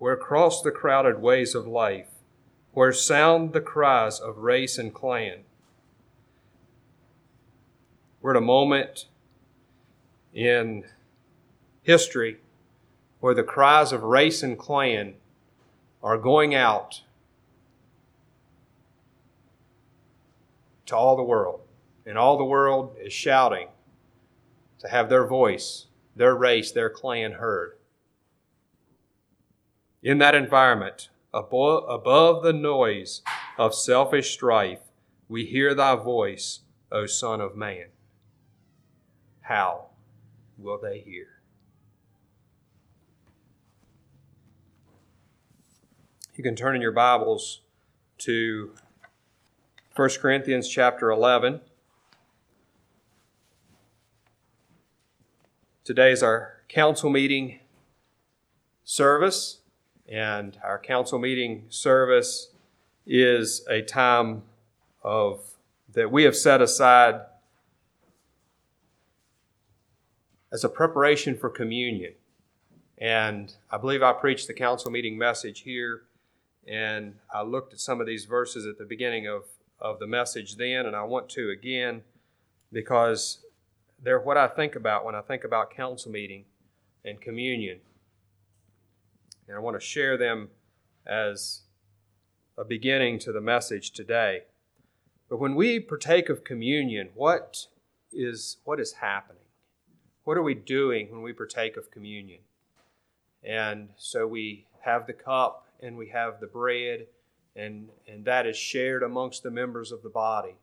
where cross the crowded ways of life, where sound the cries of race and clan. We're at a moment in history where the cries of race and clan are going out to all the world. And all the world is shouting to have their voice, their race, their clan heard. In that environment, above, above the noise of selfish strife, we hear thy voice, O Son of Man. How will they hear? You can turn in your Bibles to 1 Corinthians chapter 11. Today is our council meeting service, and our council meeting service is a time of that we have set aside as a preparation for communion. And I believe I preached the council meeting message here, and I looked at some of these verses at the beginning of, of the message then, and I want to again because they're what I think about when I think about council meeting and communion. And I want to share them as a beginning to the message today. But when we partake of communion, what is what is happening? What are we doing when we partake of communion? And so we have the cup and we have the bread, and, and that is shared amongst the members of the body.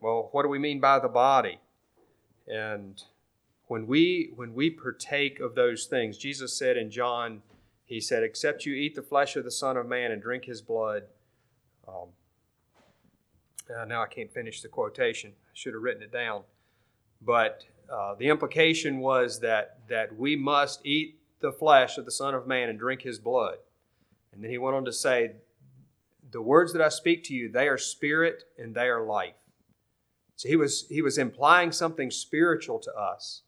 Well, what do we mean by the body? And when we when we partake of those things, Jesus said in John, He said, "Except you eat the flesh of the Son of Man and drink His blood." Um, uh, now I can't finish the quotation. I should have written it down, but uh, the implication was that that we must eat the flesh of the Son of Man and drink His blood. And then He went on to say, "The words that I speak to you, they are spirit and they are life." So he was he was implying something spiritual to us.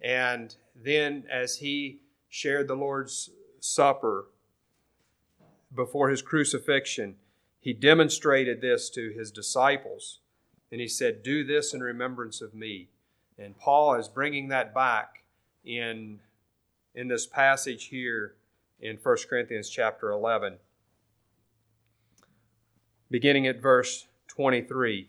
And then as he shared the Lord's supper before his crucifixion, he demonstrated this to his disciples. And he said, "Do this in remembrance of me." And Paul is bringing that back in in this passage here in 1 Corinthians chapter 11 beginning at verse 23.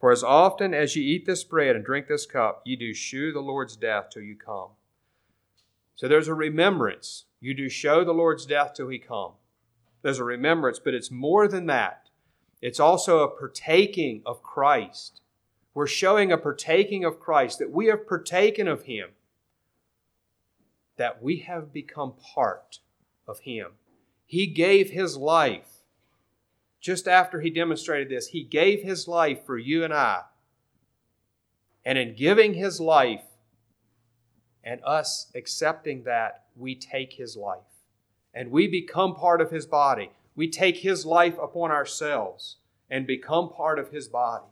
For as often as ye eat this bread and drink this cup, ye do shew the Lord's death till you come. So there's a remembrance. You do show the Lord's death till he come. There's a remembrance, but it's more than that. It's also a partaking of Christ. We're showing a partaking of Christ, that we have partaken of him, that we have become part of him. He gave his life just after he demonstrated this, he gave his life for you and I. And in giving his life and us accepting that, we take his life and we become part of his body. We take his life upon ourselves and become part of his body.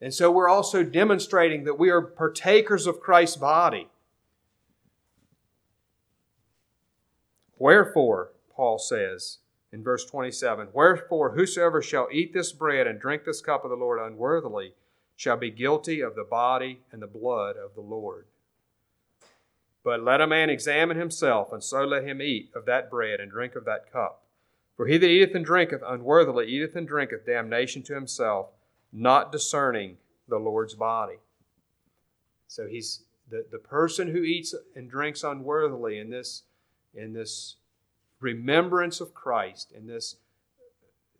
And so we're also demonstrating that we are partakers of Christ's body. Wherefore, Paul says, in verse 27 Wherefore, whosoever shall eat this bread and drink this cup of the Lord unworthily shall be guilty of the body and the blood of the Lord. But let a man examine himself, and so let him eat of that bread and drink of that cup. For he that eateth and drinketh unworthily eateth and drinketh damnation to himself, not discerning the Lord's body. So he's the, the person who eats and drinks unworthily in this in this remembrance of Christ and this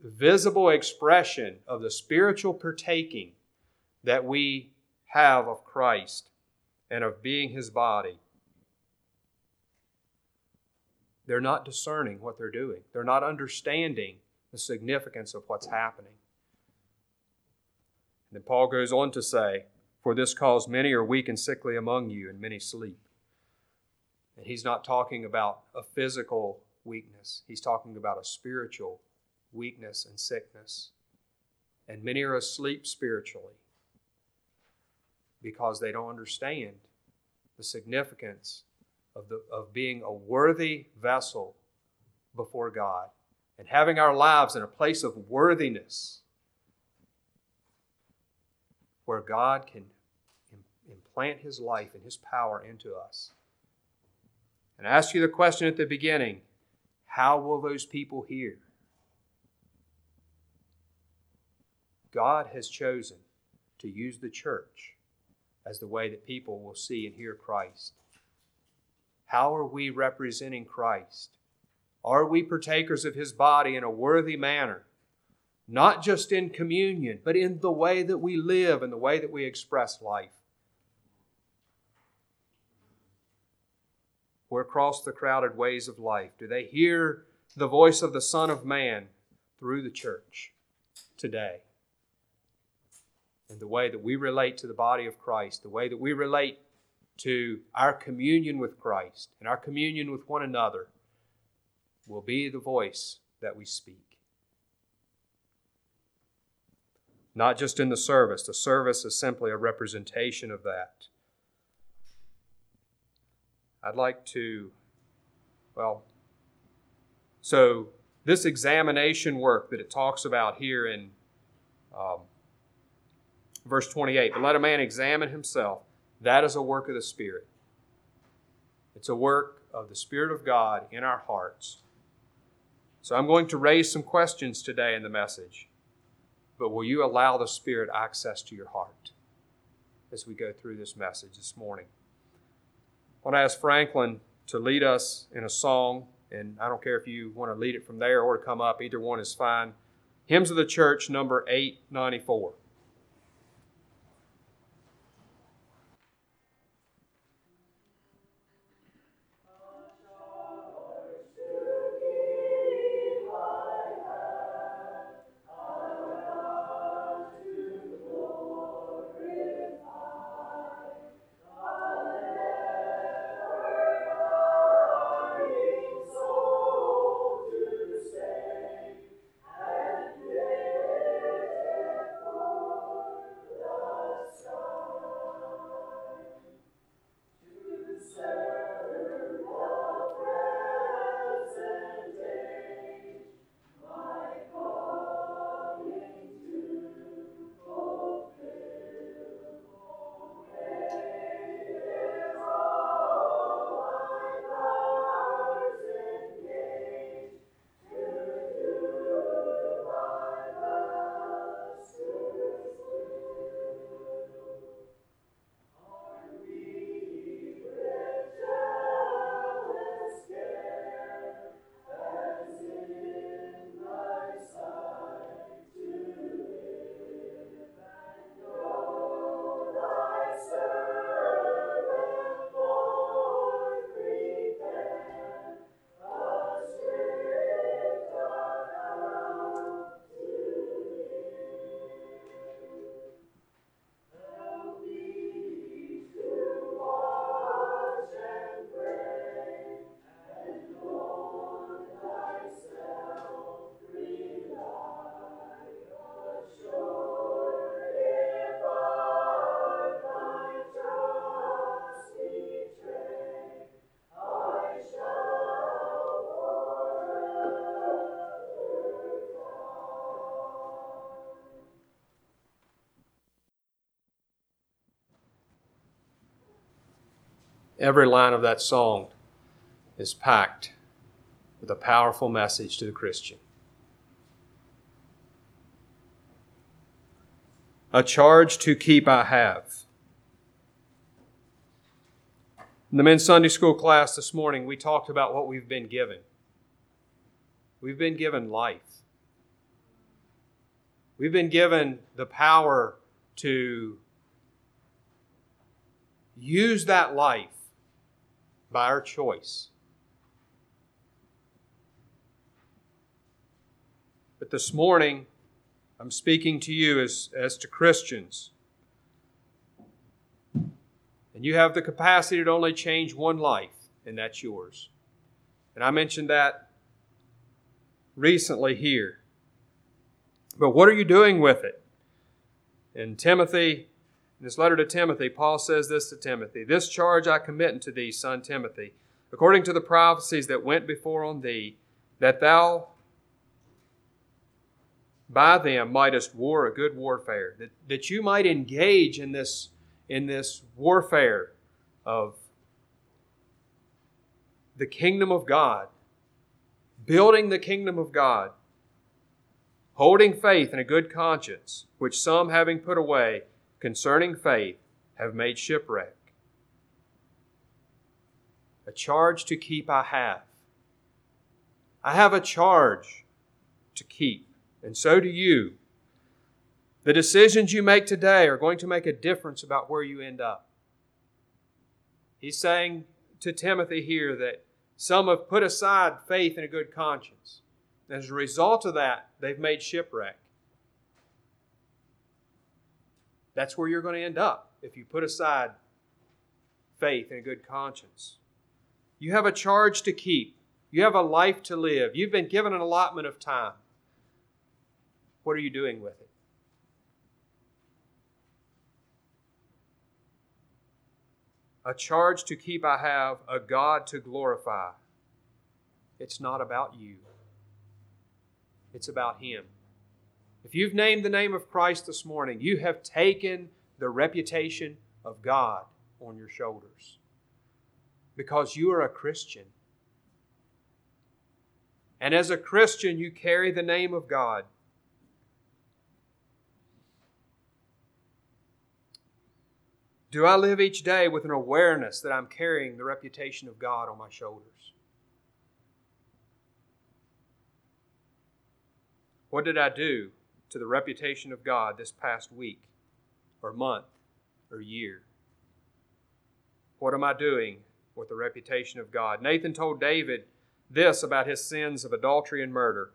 visible expression of the spiritual partaking that we have of Christ and of being his body. they're not discerning what they're doing. They're not understanding the significance of what's happening. And then Paul goes on to say, For this cause many are weak and sickly among you, and many sleep. And he's not talking about a physical weakness, he's talking about a spiritual weakness and sickness. And many are asleep spiritually because they don't understand the significance of, the, of being a worthy vessel before God and having our lives in a place of worthiness where God can implant His life and His power into us. And I asked you the question at the beginning how will those people hear? God has chosen to use the church as the way that people will see and hear Christ. How are we representing Christ? Are we partakers of his body in a worthy manner? Not just in communion, but in the way that we live and the way that we express life. We're across the crowded ways of life. Do they hear the voice of the Son of Man through the church today? and the way that we relate to the body of Christ, the way that we relate to our communion with Christ and our communion with one another will be the voice that we speak. Not just in the service, the service is simply a representation of that. I'd like to, well, so this examination work that it talks about here in um, Verse 28 But let a man examine himself. That is a work of the Spirit. It's a work of the Spirit of God in our hearts. So I'm going to raise some questions today in the message. But will you allow the Spirit access to your heart as we go through this message this morning? Want to ask Franklin to lead us in a song, and I don't care if you want to lead it from there or to come up, either one is fine. Hymns of the Church, number 894. Every line of that song is packed with a powerful message to the Christian. A charge to keep I have. In the men's Sunday school class this morning, we talked about what we've been given. We've been given life. We've been given the power to use that life by our choice. But this morning, I'm speaking to you as, as to Christians. And you have the capacity to only change one life, and that's yours. And I mentioned that recently here. But what are you doing with it? In Timothy in his letter to Timothy, Paul says this to Timothy This charge I commit unto thee, son Timothy, according to the prophecies that went before on thee, that thou by them mightest war a good warfare, that, that you might engage in this, in this warfare of the kingdom of God, building the kingdom of God, holding faith and a good conscience, which some having put away concerning faith have made shipwreck. A charge to keep I have. I have a charge to keep, and so do you. The decisions you make today are going to make a difference about where you end up. He's saying to Timothy here that some have put aside faith and a good conscience. As a result of that, they've made shipwreck. That's where you're going to end up if you put aside faith and a good conscience. You have a charge to keep. You have a life to live. You've been given an allotment of time. What are you doing with it? A charge to keep I have, a God to glorify. It's not about you, it's about Him. If you've named the name of Christ this morning, you have taken the reputation of God on your shoulders because you are a Christian. And as a Christian, you carry the name of God. Do I live each day with an awareness that I'm carrying the reputation of God on my shoulders? What did I do to the reputation of God this past week, or month, or year? What am I doing with the reputation of God? Nathan told David this about his sins of adultery and murder.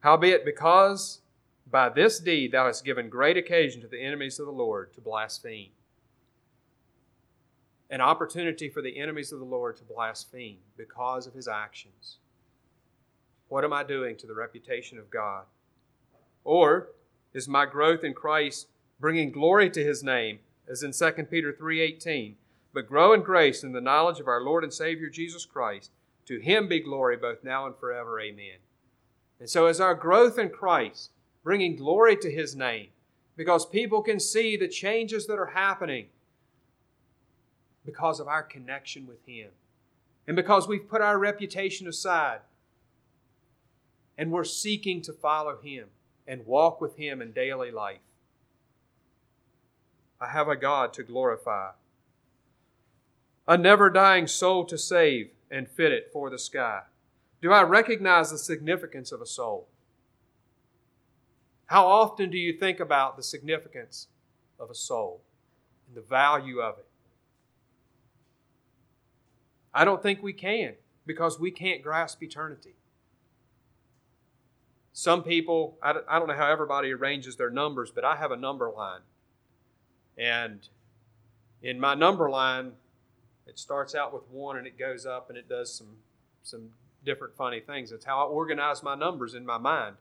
Howbeit, because by this deed thou hast given great occasion to the enemies of the Lord to blaspheme. An opportunity for the enemies of the Lord to blaspheme because of his actions. What am I doing to the reputation of God? Or is my growth in Christ bringing glory to his name, as in 2 Peter 3:18, but grow in grace and the knowledge of our Lord and Savior Jesus Christ. To him be glory both now and forever. Amen. And so is our growth in Christ bringing glory to his name because people can see the changes that are happening because of our connection with him. And because we've put our reputation aside and we're seeking to follow him and walk with Him in daily life. I have a God to glorify, a never dying soul to save and fit it for the sky. Do I recognize the significance of a soul? How often do you think about the significance of a soul and the value of it? I don't think we can because we can't grasp eternity. Some people, I don't know how everybody arranges their numbers, but I have a number line. And in my number line, it starts out with one and it goes up and it does some, some different funny things. It's how I organize my numbers in my mind.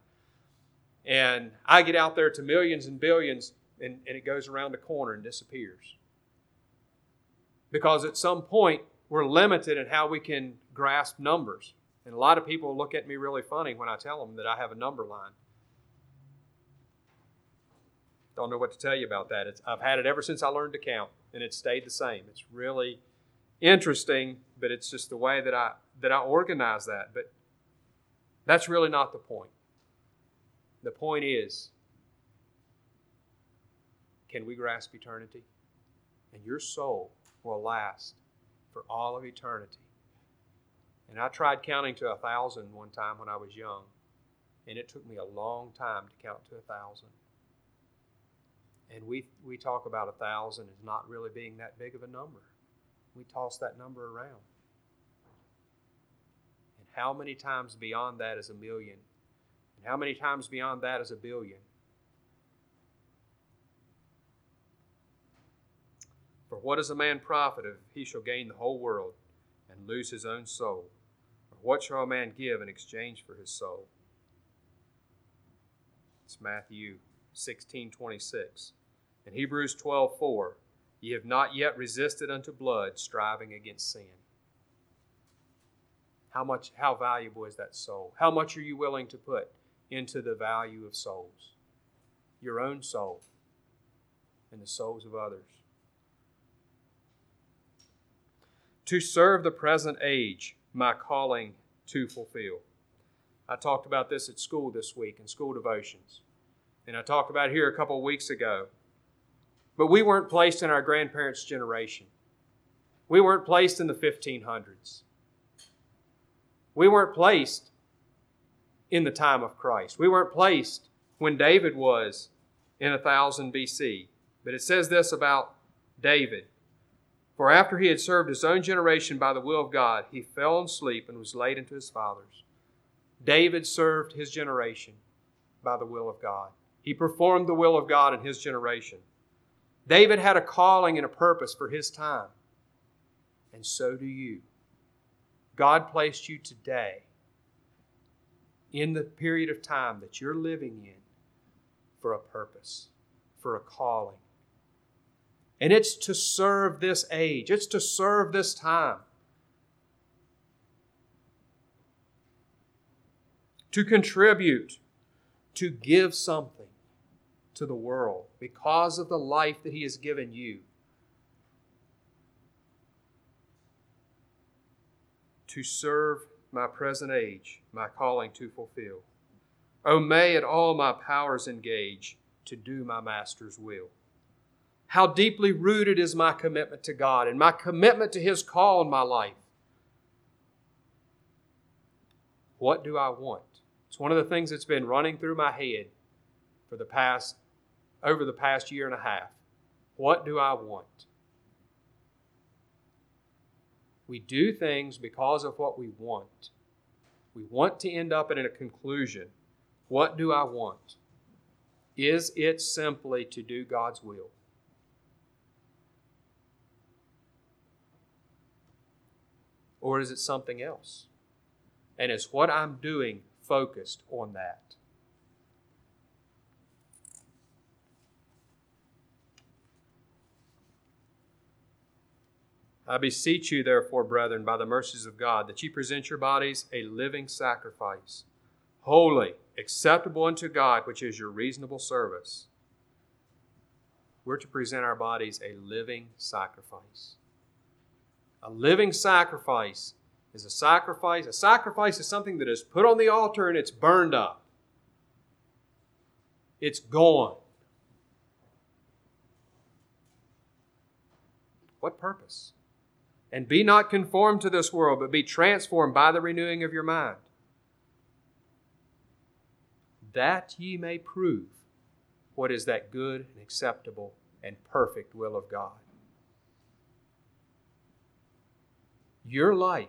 And I get out there to millions and billions and, and it goes around the corner and disappears. Because at some point, we're limited in how we can grasp numbers. And a lot of people look at me really funny when I tell them that I have a number line. Don't know what to tell you about that. It's, I've had it ever since I learned to count, and it's stayed the same. It's really interesting, but it's just the way that I that I organize that. But that's really not the point. The point is, can we grasp eternity? And your soul will last for all of eternity. And I tried counting to a thousand one time when I was young, and it took me a long time to count to a thousand. And we, we talk about a thousand as not really being that big of a number. We toss that number around. And how many times beyond that is a million? And how many times beyond that is a billion? For what is a man profit if he shall gain the whole world and lose his own soul? What shall a man give in exchange for his soul? It's Matthew 16 26. In Hebrews 12 4, ye have not yet resisted unto blood, striving against sin. How much how valuable is that soul? How much are you willing to put into the value of souls? Your own soul and the souls of others. to serve the present age, my calling to fulfill. I talked about this at school this week in school devotions. And I talked about here a couple of weeks ago. But we weren't placed in our grandparents' generation. We weren't placed in the 1500s. We weren't placed in the time of Christ. We weren't placed when David was in 1000 BC. But it says this about David for after he had served his own generation by the will of God, he fell asleep and was laid into his fathers. David served his generation by the will of God. He performed the will of God in his generation. David had a calling and a purpose for his time. And so do you. God placed you today in the period of time that you're living in for a purpose, for a calling. And it's to serve this age, it's to serve this time. To contribute, to give something to the world because of the life that He has given you. To serve my present age, my calling to fulfill. O may at all my powers engage to do my Master's will how deeply rooted is my commitment to God and my commitment to His call in my life. What do I want? It's one of the things that's been running through my head for the past over the past year and a half. What do I want? We do things because of what we want. We want to end up in a conclusion. What do I want? Is it simply to do God's will? Or is it something else? And is what I'm doing focused on that? I beseech you, therefore, brethren, by the mercies of God, that ye present your bodies a living sacrifice, holy, acceptable unto God, which is your reasonable service. We're to present our bodies a living sacrifice. A living sacrifice is a sacrifice. A sacrifice is something that is put on the altar and it's burned up. It's gone. What purpose? And be not conformed to this world, but be transformed by the renewing of your mind, that ye may prove what is that good and acceptable and perfect will of God. Your life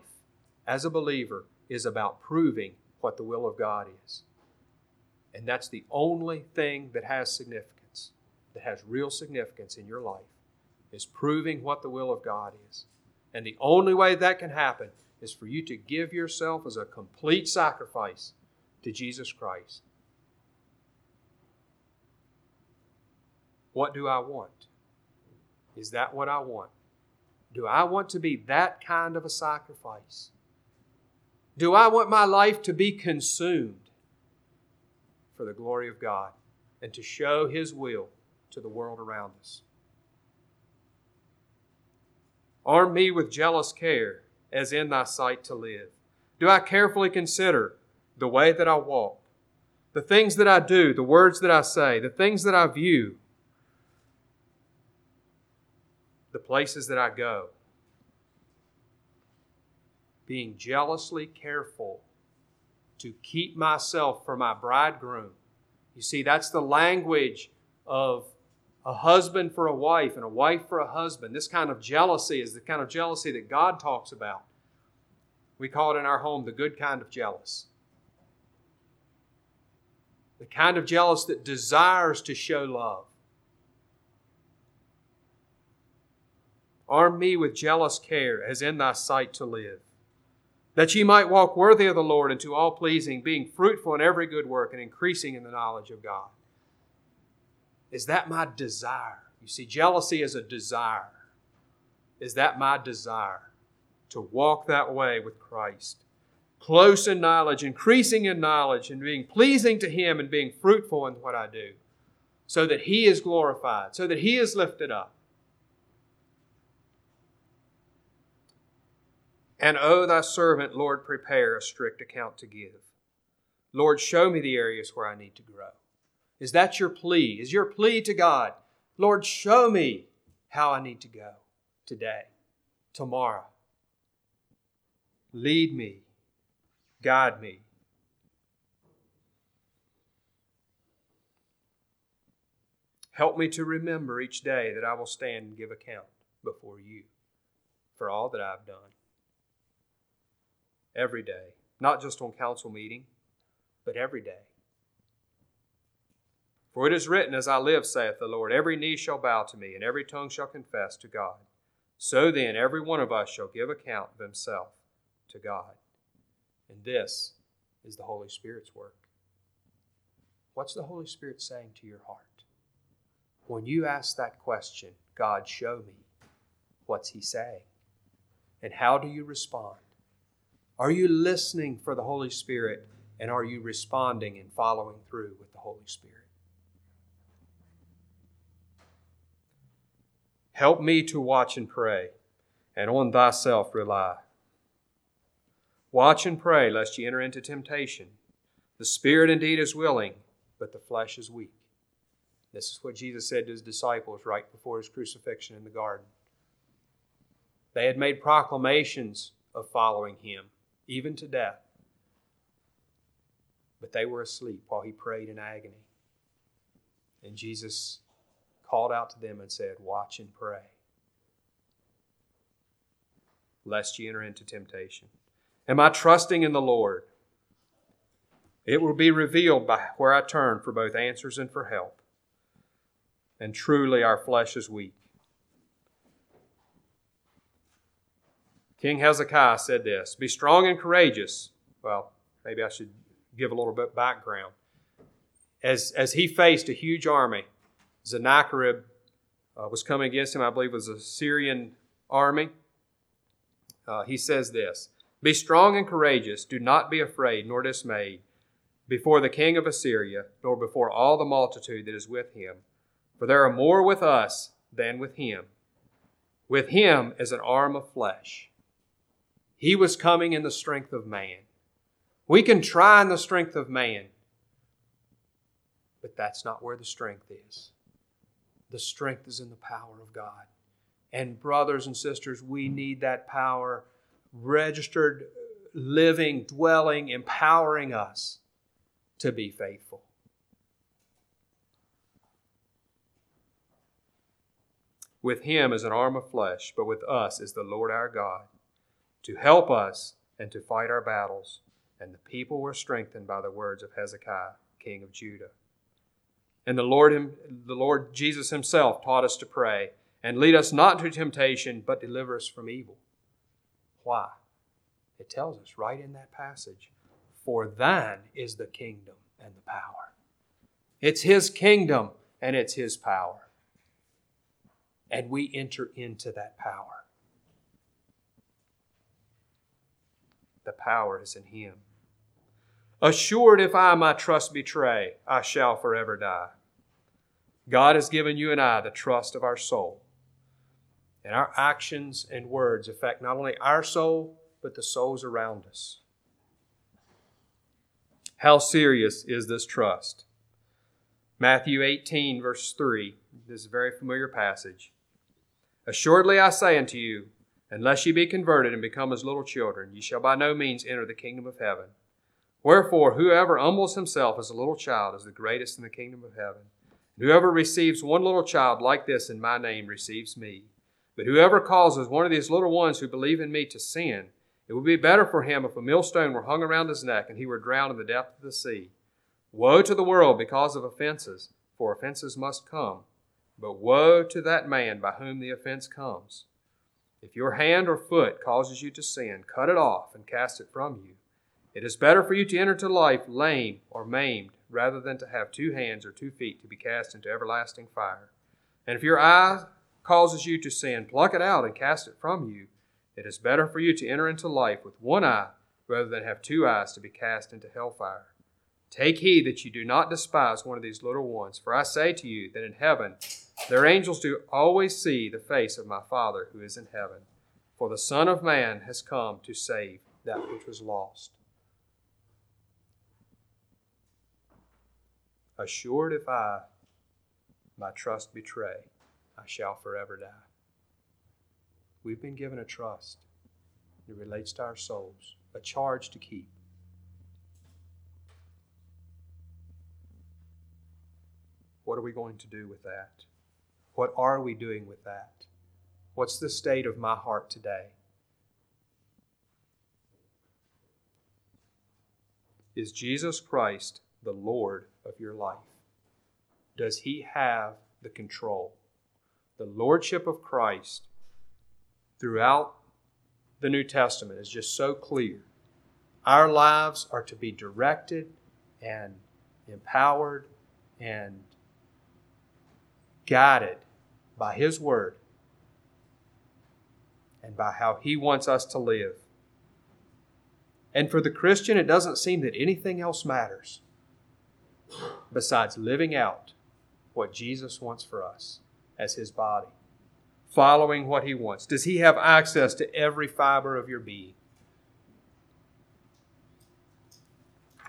as a believer is about proving what the will of God is. And that's the only thing that has significance, that has real significance in your life, is proving what the will of God is. And the only way that can happen is for you to give yourself as a complete sacrifice to Jesus Christ. What do I want? Is that what I want? Do I want to be that kind of a sacrifice? Do I want my life to be consumed for the glory of God and to show His will to the world around us? Arm me with jealous care as in thy sight to live. Do I carefully consider the way that I walk, the things that I do, the words that I say, the things that I view, the places that I go. Being jealously careful to keep myself for my bridegroom. You see, that's the language of a husband for a wife and a wife for a husband. This kind of jealousy is the kind of jealousy that God talks about. We call it in our home the good kind of jealous. the kind of jealous that desires to show love. Arm me with jealous care as in thy sight to live, that ye might walk worthy of the Lord and to all pleasing, being fruitful in every good work and increasing in the knowledge of God. Is that my desire? You see, jealousy is a desire. Is that my desire to walk that way with Christ? Close in knowledge, increasing in knowledge, and being pleasing to Him and being fruitful in what I do, so that He is glorified, so that He is lifted up. And O thy servant, Lord, prepare a strict account to give. Lord, show me the areas where I need to grow. Is that your plea? Is your plea to God, Lord, show me how I need to go today, tomorrow? Lead me, guide me. Help me to remember each day that I will stand and give account before you for all that I've done every day, not just on council meeting, but every day. For it is written, As I live, saith the Lord, every knee shall bow to me, and every tongue shall confess to God. So then, every one of us shall give account of himself to God. And this is the Holy Spirit's work. What's the Holy Spirit saying to your heart? When you ask that question, God, show me, what's He saying? And how do you respond? Are you listening for the Holy Spirit and are you responding and following through with the Holy Spirit? Help me to watch and pray, and on thyself rely. Watch and pray, lest ye enter into temptation. The spirit indeed is willing, but the flesh is weak. This is what Jesus said to his disciples right before his crucifixion in the garden. They had made proclamations of following him even to death. But they were asleep while he prayed in agony. And Jesus called out to them and said, Watch and pray, lest ye enter into temptation. Am I trusting in the Lord? It will be revealed by where I turn for both answers and for help. And truly, our flesh is weak. King Hezekiah said this Be strong and courageous. Well, maybe I should give a little bit background. As, as he faced a huge army, Sennacherib uh, was coming against him, I believe was a Syrian army. Uh, he says this Be strong and courageous, do not be afraid nor dismayed before the king of Assyria, nor before all the multitude that is with him. For there are more with us than with him. With him is an arm of flesh he was coming in the strength of man. We can try in the strength of man, but that's not where the strength is. The strength is in the power of God. And, brothers and sisters, we need that power registered, living, dwelling, empowering us to be faithful. With him is an arm of flesh, but with us is the Lord our God to help us and to fight our battles. And the people were strengthened by the words of Hezekiah, king of Judah. And the Lord, the Lord Jesus himself taught us to pray and lead us not into temptation, but deliver us from evil. Why? It tells us right in that passage For thine is the kingdom and the power. It's his kingdom and it's his power. And we enter into that power. The power is in him. Assured if I my trust betray, I shall forever die. God has given you and I the trust of our soul. And our actions and words affect not only our soul, but the souls around us. How serious is this trust? Matthew 18, verse 3. This is a very familiar passage. Assuredly I say unto you, Unless ye be converted and become as little children, ye shall by no means enter the kingdom of heaven. Wherefore, whoever humbles himself as a little child is the greatest in the kingdom of heaven. Whoever receives one little child like this in my name receives me. But whoever causes one of these little ones who believe in me to sin, it would be better for him if a millstone were hung around his neck and he were drowned in the depth of the sea. Woe to the world because of offenses, for offenses must come. But woe to that man by whom the offense comes. If your hand or foot causes you to sin, cut it off and cast it from you. It is better for you to enter into life lame or maimed rather than to have two hands or two feet to be cast into everlasting fire. And if your eye causes you to sin, pluck it out and cast it from you. It is better for you to enter into life with one eye rather than have two eyes to be cast into hellfire. Take heed that you do not despise one of these little ones, for I say to you that in heaven their angels do always see the face of my Father who is in heaven. For the Son of Man has come to save that which was lost. Assured if I my trust betray, I shall forever die. We've been given a trust. It relates to our souls, a charge to keep. What are we going to do with that? What are we doing with that? What's the state of my heart today? Is Jesus Christ the Lord of your life? Does He have the control? The Lordship of Christ throughout the New Testament is just so clear. Our lives are to be directed and empowered and guided by His Word and by how He wants us to live. And for the Christian, it doesn't seem that anything else matters besides living out what Jesus wants for us as His body, following what He wants. Does He have access to every fiber of your being?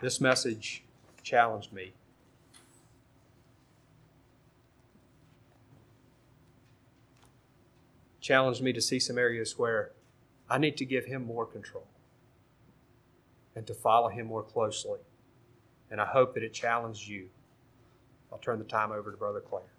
This message challenged me. Challenged me to see some areas where I need to give Him more control and to follow Him more closely. And I hope that it challenged you. I'll turn the time over to Brother Claire.